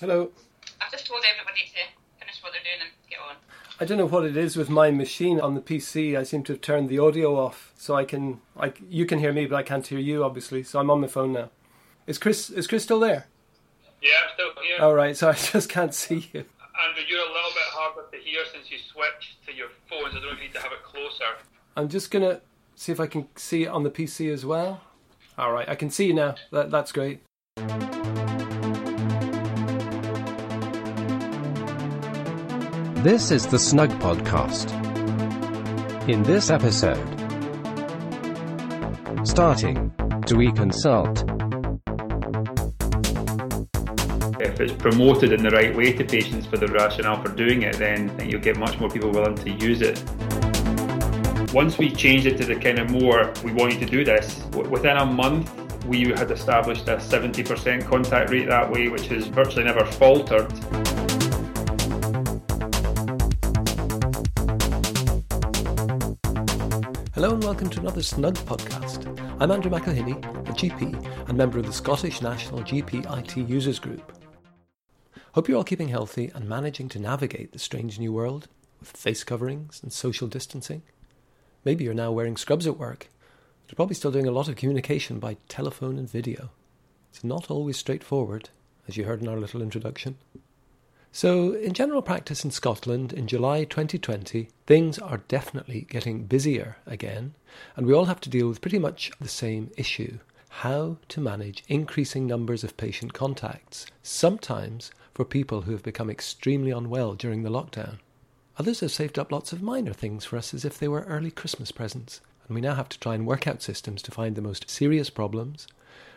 Hello. I've just told everybody to finish what they're doing and get on. I don't know what it is with my machine on the PC. I seem to have turned the audio off, so I can, I, you can hear me, but I can't hear you, obviously. So I'm on my phone now. Is Chris, is Chris still there? Yeah, I'm still here. All right, so I just can't see you. Andrew, you're a little bit harder to hear since you switched to your phones. I don't know if you need to have it closer. I'm just gonna see if I can see it on the PC as well. All right, I can see you now. That, that's great. This is the Snug Podcast. In this episode, starting to e-consult. If it's promoted in the right way to patients for the rationale for doing it, then you'll get much more people willing to use it. Once we changed it to the kind of more, we want you to do this, within a month, we had established a 70% contact rate that way, which has virtually never faltered. Hello and welcome to another Snug podcast. I'm Andrew McElhinney, a GP and member of the Scottish National GP IT Users Group. Hope you're all keeping healthy and managing to navigate the strange new world with face coverings and social distancing. Maybe you're now wearing scrubs at work. But you're probably still doing a lot of communication by telephone and video. It's not always straightforward, as you heard in our little introduction. So, in general practice in Scotland in July 2020, things are definitely getting busier again, and we all have to deal with pretty much the same issue how to manage increasing numbers of patient contacts, sometimes for people who have become extremely unwell during the lockdown. Others have saved up lots of minor things for us as if they were early Christmas presents, and we now have to try and work out systems to find the most serious problems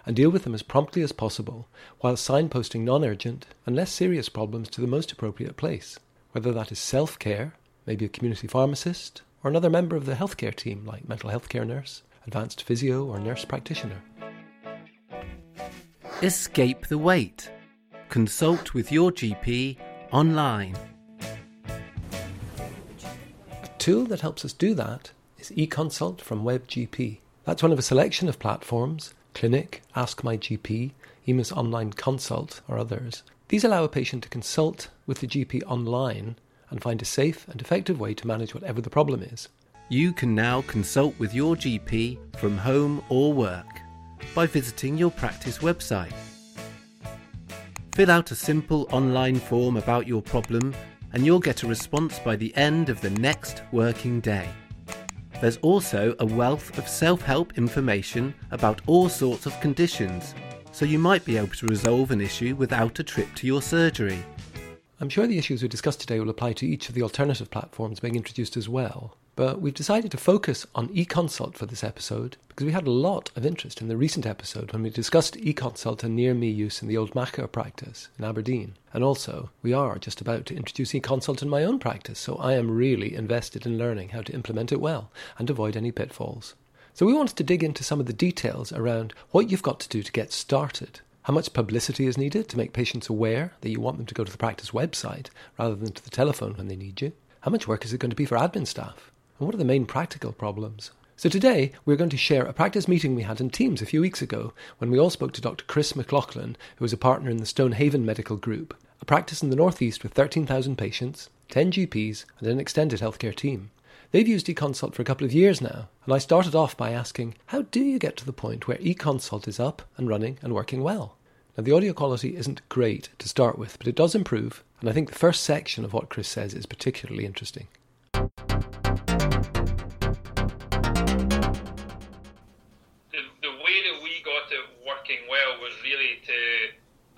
and deal with them as promptly as possible, while signposting non urgent and less serious problems to the most appropriate place, whether that is self care, maybe a community pharmacist, or another member of the healthcare team like mental health care nurse, advanced physio, or nurse practitioner. Escape the wait. Consult with your GP online. A tool that helps us do that is eConsult from WebGP. That's one of a selection of platforms Clinic, Ask My GP, EMIS Online Consult, or others. These allow a patient to consult with the GP online and find a safe and effective way to manage whatever the problem is. You can now consult with your GP from home or work by visiting your practice website. Fill out a simple online form about your problem and you'll get a response by the end of the next working day. There's also a wealth of self help information about all sorts of conditions, so you might be able to resolve an issue without a trip to your surgery. I'm sure the issues we discussed today will apply to each of the alternative platforms being introduced as well, but we've decided to focus on eConsult for this episode because we had a lot of interest in the recent episode when we discussed eConsult and near me use in the old Machar practice in Aberdeen. And also, we are just about to introduce eConsult in my own practice, so I am really invested in learning how to implement it well and avoid any pitfalls. So we wanted to dig into some of the details around what you've got to do to get started how much publicity is needed to make patients aware that you want them to go to the practice website rather than to the telephone when they need you? How much work is it going to be for admin staff? And what are the main practical problems? So today we're going to share a practice meeting we had in Teams a few weeks ago when we all spoke to Dr. Chris McLaughlin, who is a partner in the Stonehaven Medical Group, a practice in the northeast with 13,000 patients, 10 GPs, and an extended healthcare team. They've used eConsult for a couple of years now, and I started off by asking, how do you get to the point where eConsult is up and running and working well? Now, the audio quality isn't great to start with, but it does improve, and I think the first section of what Chris says is particularly interesting. The, the way that we got it working well was really to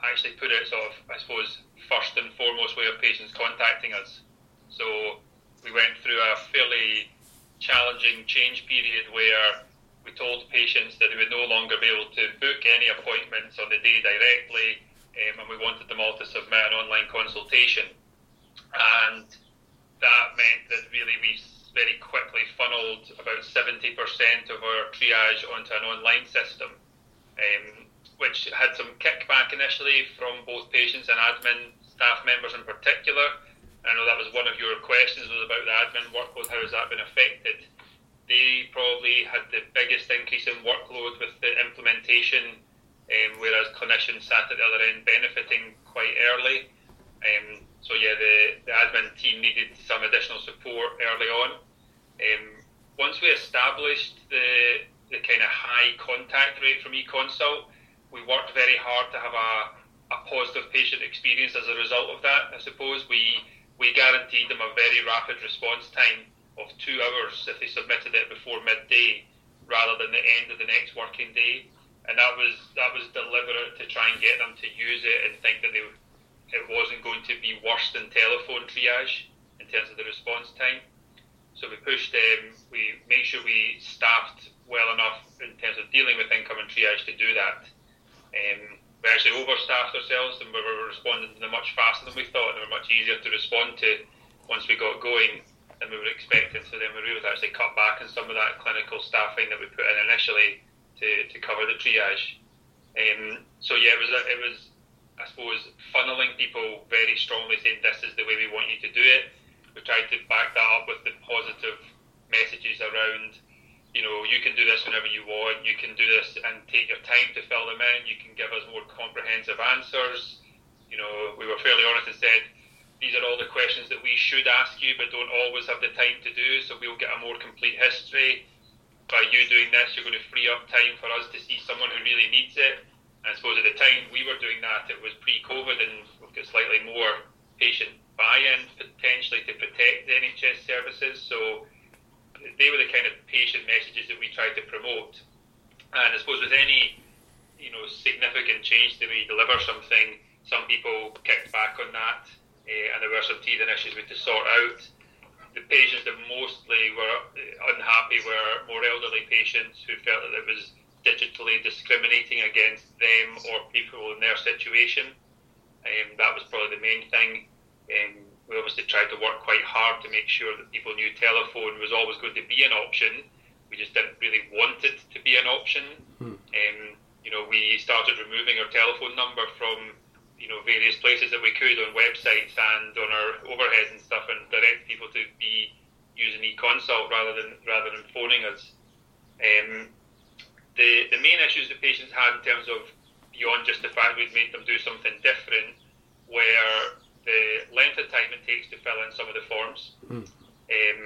actually put it sort of, I suppose, first and foremost way of patients contacting us. So we went through a fairly challenging change period where we told patients that they would no longer be able to book any appointments on the day directly, um, and we wanted them all to submit an online consultation. And that meant that really we very quickly funneled about 70% of our triage onto an online system, um, which had some kickback initially from both patients and admin staff members in particular. I know that was one of your questions was about the admin workload. How has that been affected? They probably had the biggest increase in workload with the implementation um, whereas clinicians sat at the other end benefiting quite early. Um, so yeah, the, the admin team needed some additional support early on. Um, once we established the the kind of high contact rate from eConsult, we worked very hard to have a, a positive patient experience as a result of that. I suppose we we guaranteed them a very rapid response time of two hours if they submitted it before midday, rather than the end of the next working day. And that was that was deliberate to try and get them to use it and think that they it wasn't going to be worse than telephone triage in terms of the response time. So we pushed them, we made sure we staffed well enough in terms of dealing with incoming triage to do that. Um, we actually overstaffed ourselves and we were responding to them much faster than we thought and they were much easier to respond to once we got going than we were expecting. So then we were able to actually cut back on some of that clinical staffing that we put in initially to, to cover the triage. Um, so yeah, it was it was I suppose, funneling people very strongly saying this is the way we want you to do it. We tried to back that up with the positive messages around, you know, you can do this whenever you want, you can do this and take your time to fill them in, you can give us more comprehensive answers. You know, we were fairly honest and said, these are all the questions that we should ask you but don't always have the time to do, so we'll get a more complete history. By you doing this, you're going to free up time for us to see someone who really needs it And I suppose at the time we were doing that, it was pre-COVID, and we've got slightly more patient buy-in potentially to protect the NHS services. So they were the kind of patient messages that we tried to promote. And I suppose with any you know significant change to we deliver something, some people kicked back on that, uh, and there were some teething issues we had to sort out. The patients that mostly were unhappy were more elderly patients who felt that it was digitally discriminating against them or people in their situation. Um, that was probably the main thing. Um, we obviously tried to work quite hard to make sure that people knew telephone was always going to be an option. We just didn't really want it to be an option. Hmm. Um, you know, we started removing our telephone number from you know various places that we could on websites and on our overheads and stuff, and direct people to be using e-consult rather than rather than phoning us. Um, the, the main issues that patients had in terms of beyond just the fact we'd made them do something different were the length of time it takes to fill in some of the forms. Mm. Um,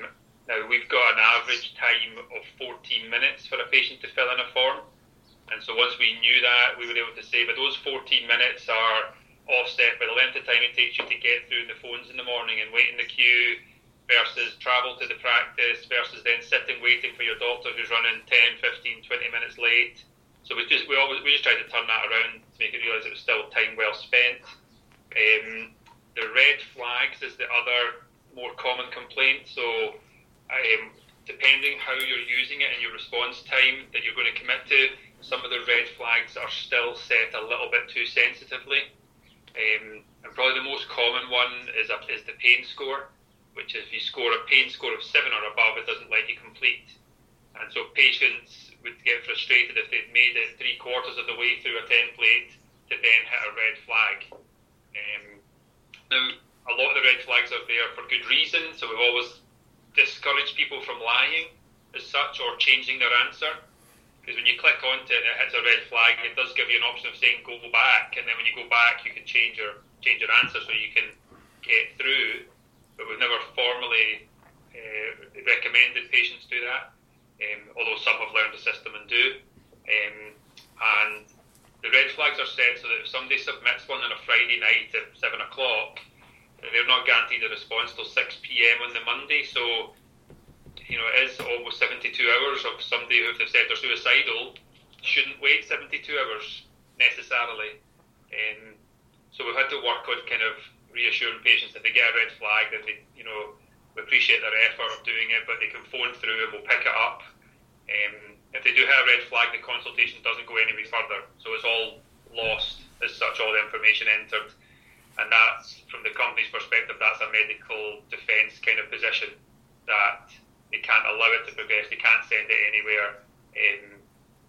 now, we've got an average time of 14 minutes for a patient to fill in a form. And so once we knew that, we were able to say, but those 14 minutes are offset by the length of time it takes you to get through the phones in the morning and wait in the queue versus travel to the practice versus then sitting waiting for your doctor who's running 10, 15, 20 minutes late. So we just we always we just tried to turn that around to make it realise it was still time well spent. Um, the red flags is the other more common complaint. So um, depending how you're using it and your response time that you're going to commit to, some of the red flags are still set a little bit too sensitively. Um, and probably the most common one is a, is the pain score which if you score a pain score of seven or above, it doesn't let you complete. And so patients would get frustrated if they'd made it three quarters of the way through a template to then hit a red flag. Um, now, a lot of the red flags are there for good reason, so we've always discouraged people from lying as such or changing their answer. Because when you click onto it and it hits a red flag, it does give you an option of saying go back, and then when you go back, you can change your change your answer so you can get through but we've never formally uh, recommended patients do that. Um, although some have learned the system and do. Um, and the red flags are set so that if somebody submits one on a Friday night at seven o'clock, they're not guaranteed a response till six pm on the Monday. So, you know, it is almost 72 hours of somebody who, if they've said they're suicidal, shouldn't wait 72 hours necessarily. Um, so we've had to work on kind of reassuring patients if they get a red flag, then they, you know, we appreciate their effort of doing it, but they can phone through and we'll pick it up. Um, if they do have a red flag, the consultation doesn't go any further, so it's all lost as such, all the information entered. And that's, from the company's perspective, that's a medical defence kind of position that they can't allow it to progress, they can't send it anywhere. Um,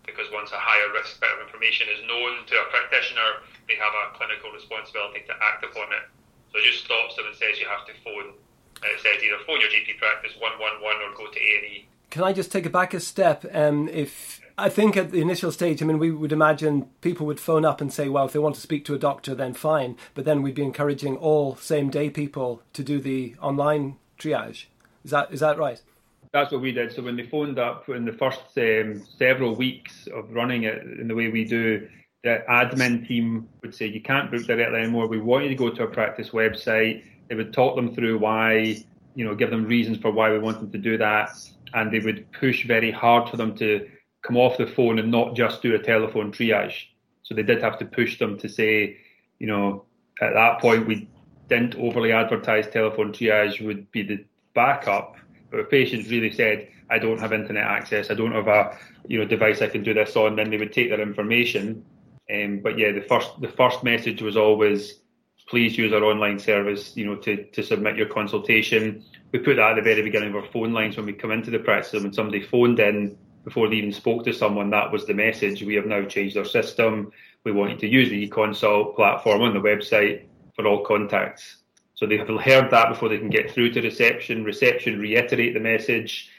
because once a higher risk bit of information is known to a practitioner, they have a clinical responsibility to act upon it. So it just stops them and says you have to phone. And it says either phone your GP practice 111 or go to A&E. Can I just take it back a step? Um, if I think at the initial stage, I mean, we would imagine people would phone up and say, well, if they want to speak to a doctor, then fine. But then we'd be encouraging all same day people to do the online triage. Is that is that right? That's what we did. So when they phoned up in the first um, several weeks of running it in the way we do, the admin team would say, you can't book directly anymore. We want you to go to our practice website. They would talk them through why, you know, give them reasons for why we want them to do that. And they would push very hard for them to come off the phone and not just do a telephone triage. So they did have to push them to say, you know, at that point we didn't overly advertise telephone triage would be the backup. But if patients really said, I don't have internet access, I don't have a you know device I can do this on, then they would take their information. Um, but yeah, the first the first message was always, please use our online service, you know, to, to submit your consultation. We put that at the very beginning of our phone lines when we come into the practice. And when somebody phoned in before they even spoke to someone, that was the message. We have now changed our system. We want you to use the eConsult platform on the website for all contacts. So they have heard that before they can get through to reception. Reception reiterate the message.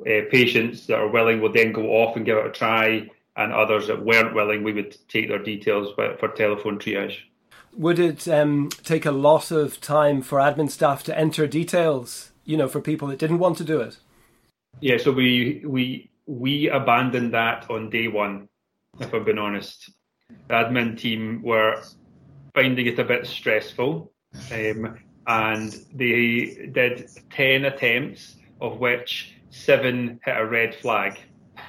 Uh, patients that are willing will then go off and give it a try, and others that weren't willing, we would take their details for telephone triage. Would it um, take a lot of time for admin staff to enter details, you know, for people that didn't want to do it? Yeah, so we we we abandoned that on day one. If I've been honest, the admin team were finding it a bit stressful um, and they did 10 attempts, of which seven hit a red flag.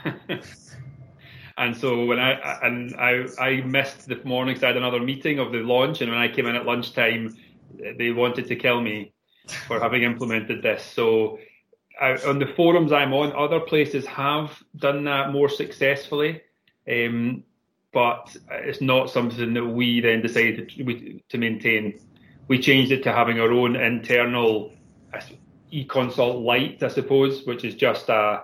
and so when I and I I missed the morning, I had another meeting of the launch, and when I came in at lunchtime, they wanted to kill me for having implemented this. So I, on the forums I'm on, other places have done that more successfully, um, but it's not something that we then decided to, to maintain we changed it to having our own internal e-consult light, I suppose, which is just a,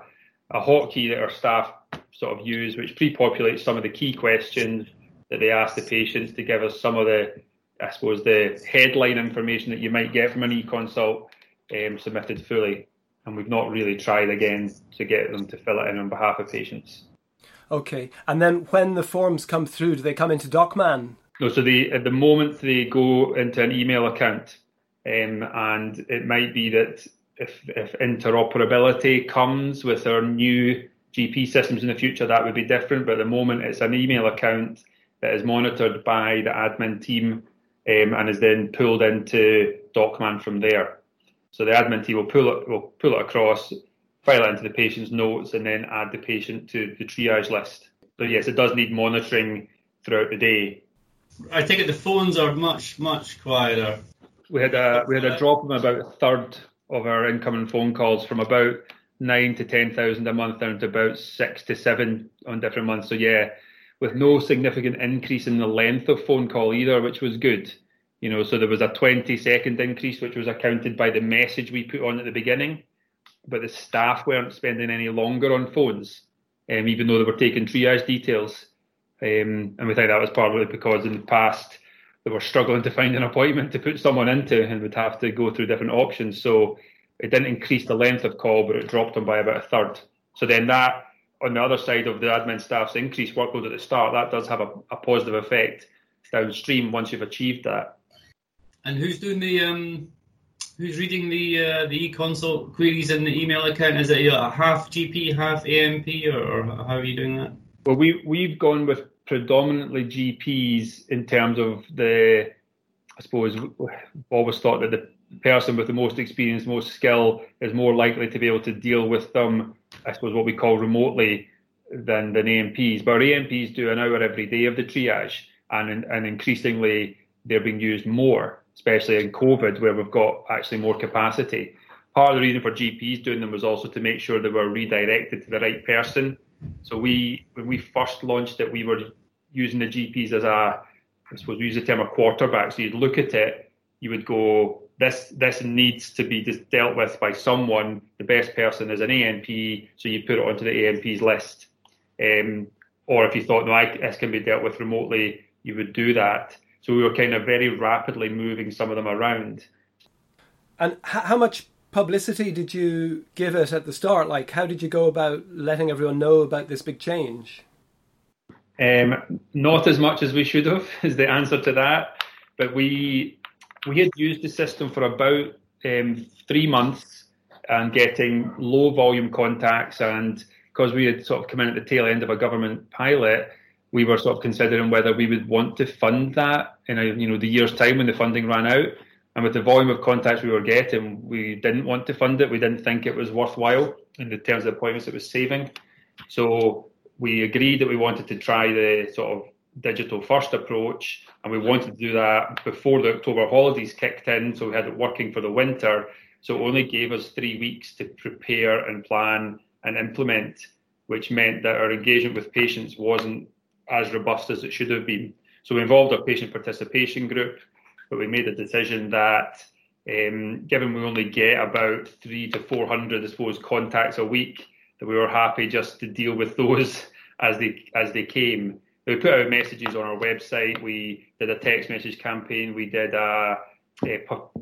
a hotkey that our staff sort of use, which pre-populates some of the key questions that they ask the patients to give us some of the, I suppose, the headline information that you might get from an e-consult um, submitted fully. And we've not really tried again to get them to fill it in on behalf of patients. Okay. And then when the forms come through, do they come into DocMan no, so they at the moment they go into an email account, um, and it might be that if if interoperability comes with our new GP systems in the future, that would be different. But at the moment, it's an email account that is monitored by the admin team um, and is then pulled into DocMan from there. So the admin team will pull it will pull it across, file it into the patient's notes, and then add the patient to the triage list. So yes, it does need monitoring throughout the day I take it the phones are much much quieter. We had a we had a drop of about a third of our incoming phone calls from about nine to ten thousand a month down to about six to seven on different months. So yeah, with no significant increase in the length of phone call either, which was good. You know, so there was a 20 second increase, which was accounted by the message we put on at the beginning, but the staff weren't spending any longer on phones, um, even though they were taking triage details. Um, and we think that was partly because in the past they were struggling to find an appointment to put someone into and would have to go through different options. So it didn't increase the length of call, but it dropped them by about a third. So then that, on the other side of the admin staff's increased workload at the start, that does have a, a positive effect downstream once you've achieved that. And who's doing the um, who's reading the uh, the e-consult queries in the email account? Is it a half GP, half AMP, or, or how are you doing that? Well, we we've gone with predominantly GPs in terms of the, I suppose, always thought that the person with the most experience, most skill, is more likely to be able to deal with them. I suppose what we call remotely than than AMPs. But our AMPs do an hour every day of the triage, and and increasingly they're being used more, especially in COVID, where we've got actually more capacity. Part of the reason for GPs doing them was also to make sure they were redirected to the right person so we, when we first launched it, we were using the GPs as a, I suppose we use the term a quarterback. So you'd look at it, you would go, this this needs to be just dealt with by someone. The best person is an AMP, so you put it onto the AMP's list. Um, or if you thought, no, I, this can be dealt with remotely, you would do that. So we were kind of very rapidly moving some of them around. And how much publicity did you give it at the start? Like, how did you go about letting everyone know about this big change? Um, not as much as we should have is the answer to that. But we we had used the system for about um, three months and getting low volume contacts, and because we had sort of come in at the tail end of a government pilot, we were sort of considering whether we would want to fund that in a you know the year's time when the funding ran out. And with the volume of contacts we were getting, we didn't want to fund it. We didn't think it was worthwhile in the terms of appointments it was saving. So we agreed that we wanted to try the sort of digital first approach, and we wanted to do that before the October holidays kicked in. So we had it working for the winter. So it only gave us three weeks to prepare and plan and implement, which meant that our engagement with patients wasn't as robust as it should have been. So we involved our patient participation group, but we made a decision that um, given we only get about three to 400, I suppose, contacts a week, that we were happy just to deal with those as they as they came. We put out messages on our website. We did a text message campaign. We did a, a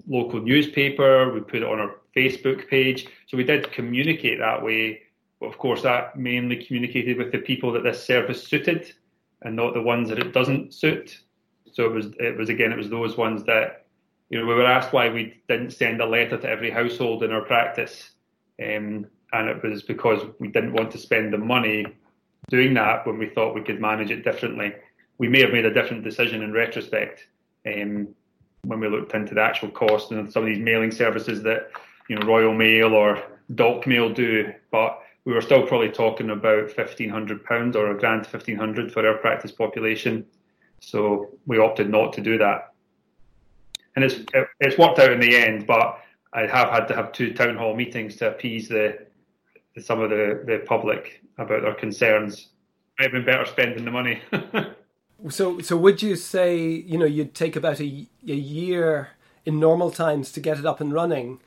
local newspaper. We put it on our Facebook page. So we did communicate that way. But of course, that mainly communicated with the people that this service suited and not the ones that it doesn't suit. So it was it was again it was those ones that you know we were asked why we didn't send a letter to every household in our practice, um, and it was because we didn't want to spend the money doing that when we thought we could manage it differently. We may have made a different decision in retrospect um, when we looked into the actual cost and some of these mailing services that you know Royal Mail or Doc Mail do, but we were still probably talking about fifteen hundred pounds or a grand fifteen hundred for our practice population. So we opted not to do that, and it's it, it's worked out in the end. But I have had to have two town hall meetings to appease the some of the, the public about their concerns. Might have been better spending the money. so so would you say you know you'd take about a, a year in normal times to get it up and running,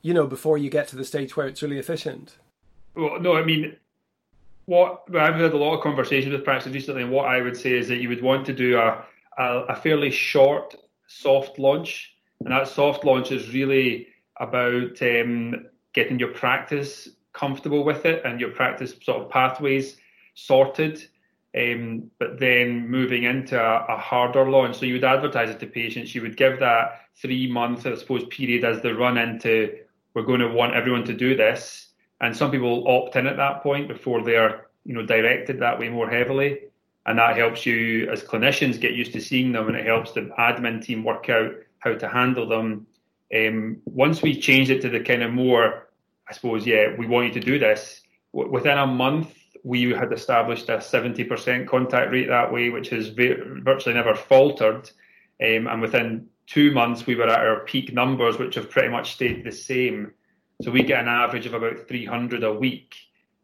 you know, before you get to the stage where it's really efficient? Well, no, I mean, what I've had a lot of conversations with practices recently, and what I would say is that you would want to do a, a, a fairly short, soft launch, and that soft launch is really about um, getting your practice comfortable with it and your practice sort of pathways sorted. Um, but then moving into a, a, harder launch. So you would advertise it to patients. You would give that three month, I suppose, period as the run into we're going to want everyone to do this and some people opt in at that point before they're you know directed that way more heavily. And that helps you as clinicians get used to seeing them and it helps the admin team work out how to handle them. Um, once we changed it to the kind of more i suppose yeah we want you to do this within a month we had established a 70% contact rate that way which has virtually never faltered. Um, and within two months we were at our peak numbers which have pretty much stayed the same so we get an average of about 300 a week.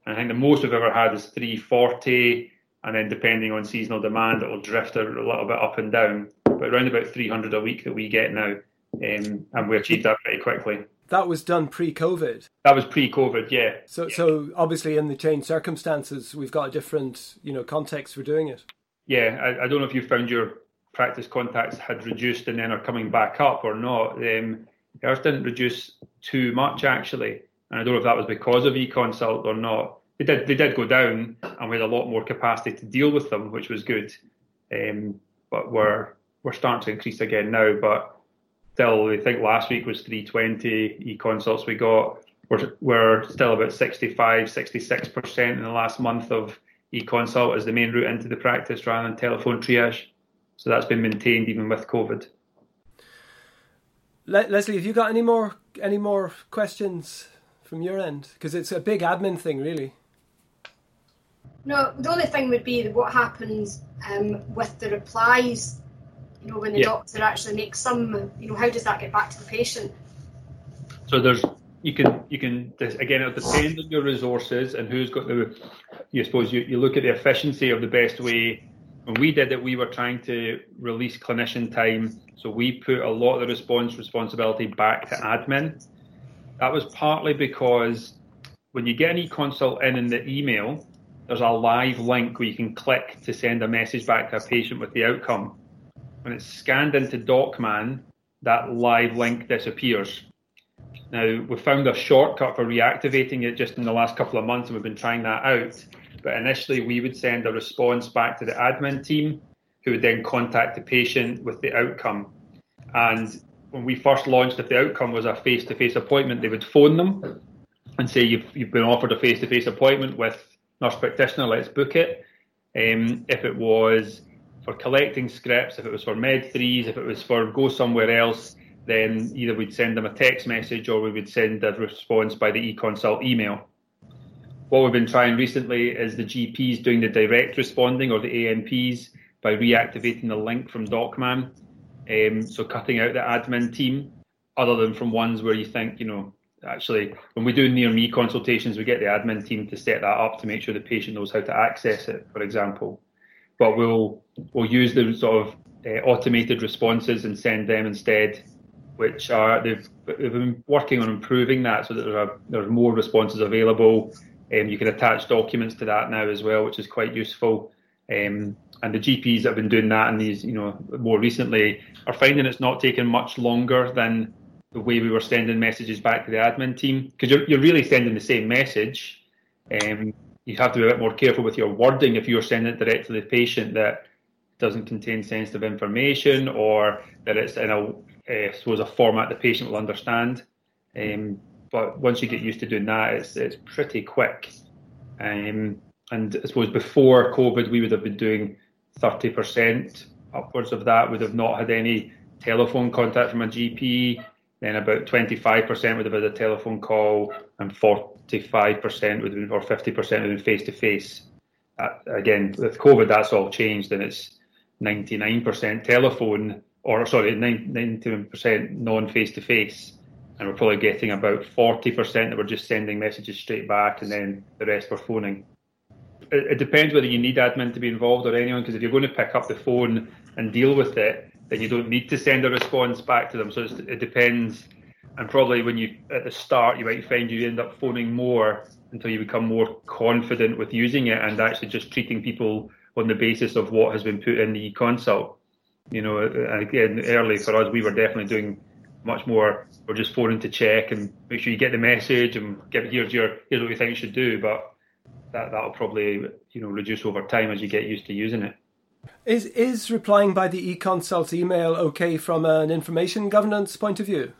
And I think the most we've ever had is 340. And then depending on seasonal demand, it will drift a little bit up and down. But around about 300 a week that we get now. Um, and we achieved that pretty quickly. That was done pre-COVID. That was pre-COVID, yeah. So, so obviously, in the changed circumstances, we've got a different, you know, context for doing it. Yeah, I, I don't know if you found your practice contacts had reduced and then are coming back up or not. Um, ours didn't reduce too much actually, and I don't know if that was because of eConsult or not. They did they did go down, and we had a lot more capacity to deal with them, which was good. Um, but we're we're starting to increase again now. But still, I think last week was 320 eConsults we got. We're we're still about 65, 66 percent in the last month of eConsult as the main route into the practice rather than telephone triage. So that's been maintained even with COVID. Le- Leslie, have you got any more any more questions from your end? Because it's a big admin thing, really. No, the only thing would be what happens um, with the replies. You know, when the yeah. doctor actually makes some. You know, how does that get back to the patient? So there's you can you can again it depends on your resources and who's got the. You suppose you, you look at the efficiency of the best way when we did it, we were trying to release clinician time. So we put a lot of the response responsibility back to admin. That was partly because when you get an e-consult in in the email, there's a live link where you can click to send a message back to a patient with the outcome. When it's scanned into DocMan, that live link disappears. Now, we found a shortcut for reactivating it just in the last couple of months, and we've been trying that out. But initially, we would send a response back to the admin team, who would then contact the patient with the outcome. And when we first launched, if the outcome was a face to face appointment, they would phone them and say, You've, you've been offered a face to face appointment with nurse practitioner, let's book it. Um, if it was for collecting scripts, if it was for med threes, if it was for go somewhere else, then either we'd send them a text message or we would send a response by the e-consult email. What we've been trying recently is the GPs doing the direct responding or the AMPs by reactivating the link from DocMan. Um, so cutting out the admin team, other than from ones where you think, you know, actually when we do near me consultations, we get the admin team to set that up to make sure the patient knows how to access it, for example. But we'll we'll use the sort of uh, automated responses and send them instead which are they've, they've been working on improving that so that there are there's more responses available. Um, you can attach documents to that now as well, which is quite useful. Um, and the GPs that have been doing that and these, you know, more recently are finding it's not taking much longer than the way we were sending messages back to the admin team because you're, you're really sending the same message. Um, you have to be a bit more careful with your wording if you're sending it direct to the patient that doesn't contain sensitive information or that it's in a uh, suppose a format the patient will understand. Um, but once you get used to doing that, it's it's pretty quick. Um, and I suppose before COVID, we would have been doing 30% upwards of that. Would have not had any telephone contact from a GP. Then about 25% would have had a telephone call, and 45% would have been, or 50% would have been face to face. Again, with COVID, that's all changed, and it's 99% telephone or sorry, 99% non face to face. And we're probably getting about 40% that we're just sending messages straight back and then the rest we're phoning. It, it depends whether you need admin to be involved or anyone, because if you're going to pick up the phone and deal with it, then you don't need to send a response back to them. So it depends. And probably when you, at the start, you might find you end up phoning more until you become more confident with using it and actually just treating people on the basis of what has been put in the consult you know, again, early for us, we were definitely doing much more. We're just phoning to check and make sure you get the message and get here's your here's what we think you should do. But that that'll probably you know reduce over time as you get used to using it. Is is replying by the e-consult email okay from an information governance point of view?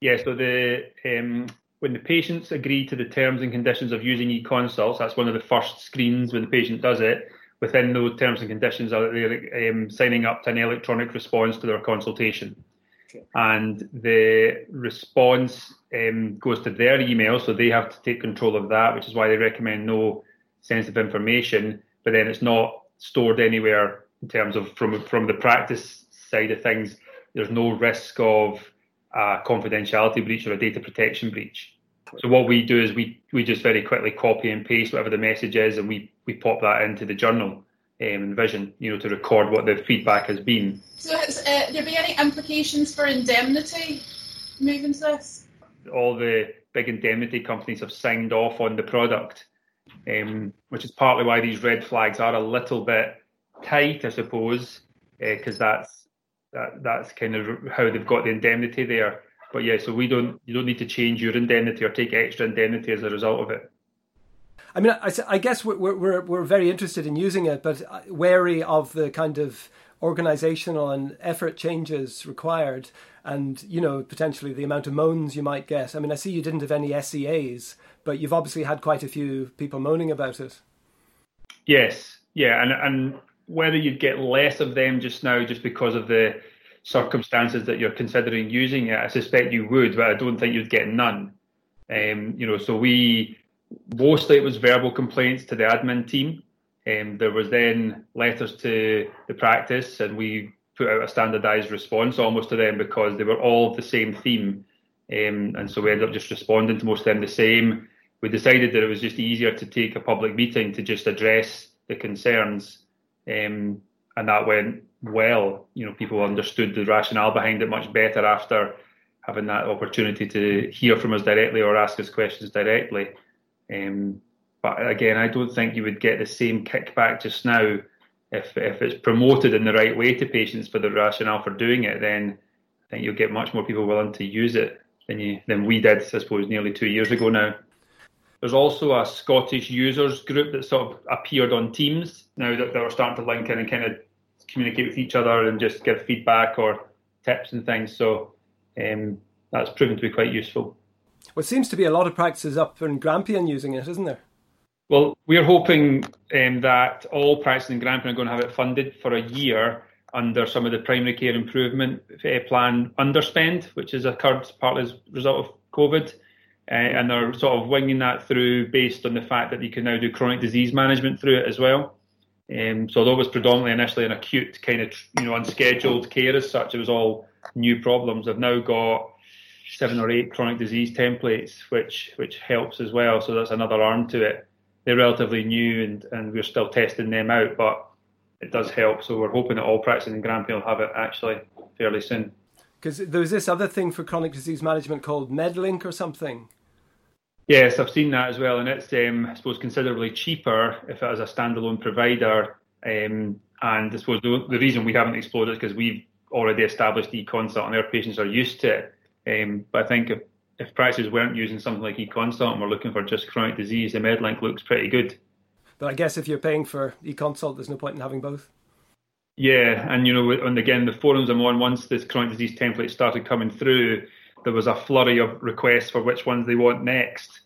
Yeah. So the um, when the patients agree to the terms and conditions of using e-consults, that's one of the first screens when the patient does it within those terms and conditions are they're um, signing up to an electronic response to their consultation. And the response um, goes to their email, so they have to take control of that, which is why they recommend no sensitive information. But then it's not stored anywhere in terms of from from the practice side of things. There's no risk of a confidentiality breach or a data protection breach. So what we do is we we just very quickly copy and paste whatever the message is, and we we pop that into the journal um, and Vision, you know, to record what the feedback has been. So, has uh, there be any implications for indemnity moving to this? All the big indemnity companies have signed off on the product, um, which is partly why these red flags are a little bit tight, I suppose, because uh, that's that that's kind of how they've got the indemnity there. But yeah, so we don't you don't need to change your indemnity or take extra indemnity as a result of it. I mean, I, I guess we're, we're we're very interested in using it, but wary of the kind of organizational and effort changes required, and you know potentially the amount of moans you might get. I mean, I see you didn't have any SCAs, but you've obviously had quite a few people moaning about it. Yes, yeah, and and whether you'd get less of them just now, just because of the circumstances that you're considering using it, I suspect you would, but I don't think you'd get none. Um, you know, so we mostly it was verbal complaints to the admin team. Um, there was then letters to the practice, and we put out a standardised response almost to them because they were all the same theme, um, and so we ended up just responding to most of them the same. We decided that it was just easier to take a public meeting to just address the concerns, um, and that went well. You know, people understood the rationale behind it much better after having that opportunity to hear from us directly or ask us questions directly. Um, but again, I don't think you would get the same kickback just now if if it's promoted in the right way to patients for the rationale for doing it. Then I think you'll get much more people willing to use it. than you than we did, I suppose, nearly two years ago now. There's also a Scottish users group that sort of appeared on Teams now that, are starting to link in and kind of communicate with each other and just give feedback or tips and things. So um, that's proven to be quite useful. Well, seems to be a lot of practices up in Grampian using it, isn't there? Well, we're hoping um, that all practices in Grampian are going to have it funded for a year under some of the primary care improvement uh, plan underspend, which has occurred partly as a result of COVID. Uh, and they're sort of winging that through based on the fact that you can now do chronic disease management through it as well. Um, so although it was predominantly initially an acute kind of you know unscheduled care as such, it was all new problems. They've now got seven or eight chronic disease templates, which which helps as well. So that's another arm to it. They're relatively new and, and we're still testing them out, but it does help. So we're hoping that all practices in Grampian will have it actually fairly soon. Because there was this other thing for chronic disease management called MedLink or something. Yes, I've seen that as well, and it's um, I suppose considerably cheaper if it is a standalone provider. Um, and I suppose the, the, reason we haven't explored it is because we've already established e-consult and our patients are used to it. Um, but I think if, if prices weren't using something like e-consult and we're looking for just chronic disease, the MedLink looks pretty good. But I guess if you're paying for e-consult, there's no point in having both. Yeah, and you know, and again, the forums I'm on, once this chronic disease template started coming through, there was a flurry of requests for which ones they want next.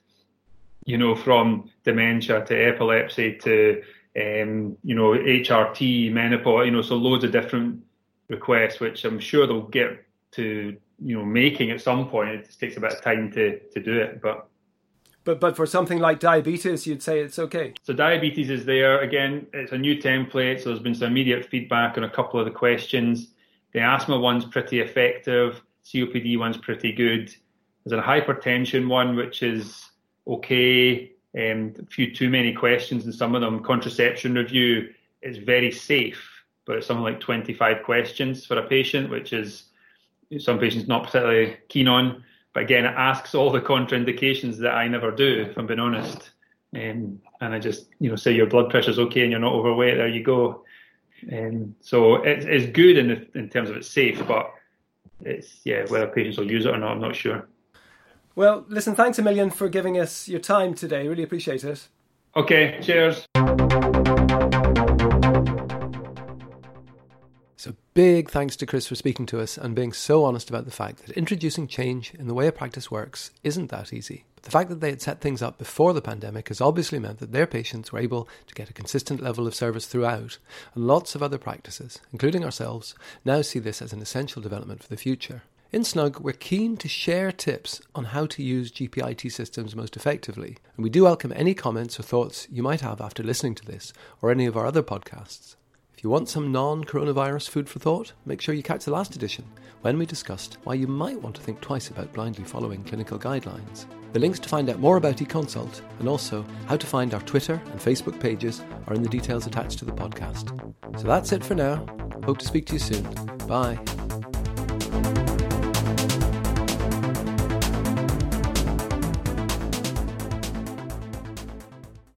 You know, from dementia to epilepsy to um, you know HRT, menopause. You know, so loads of different requests, which I'm sure they'll get to you know making at some point. It just takes a bit of time to to do it, but but but for something like diabetes, you'd say it's okay. So diabetes is there again. It's a new template, so there's been some immediate feedback on a couple of the questions. The asthma one's pretty effective. COPD one's pretty good. There's a hypertension one which is okay. Um, a few too many questions in some of them. Contraception review is very safe, but it's something like 25 questions for a patient, which is some patients not particularly keen on. But again, it asks all the contraindications that I never do, if I'm being honest. Um, and I just, you know, say your blood pressure's okay and you're not overweight. There you go. Um, so it's, it's good in the, in terms of it's safe, but it's yeah whether patients will use it or not, I'm not sure. Well, listen, thanks a million for giving us your time today. Really appreciate it. Okay, cheers. So, big thanks to Chris for speaking to us and being so honest about the fact that introducing change in the way a practice works isn't that easy. But the fact that they had set things up before the pandemic has obviously meant that their patients were able to get a consistent level of service throughout, and lots of other practices, including ourselves, now see this as an essential development for the future. In Snug, we're keen to share tips on how to use GPIT systems most effectively, and we do welcome any comments or thoughts you might have after listening to this or any of our other podcasts. If you want some non coronavirus food for thought, make sure you catch the last edition when we discussed why you might want to think twice about blindly following clinical guidelines. The links to find out more about eConsult and also how to find our Twitter and Facebook pages are in the details attached to the podcast. So that's it for now. Hope to speak to you soon. Bye.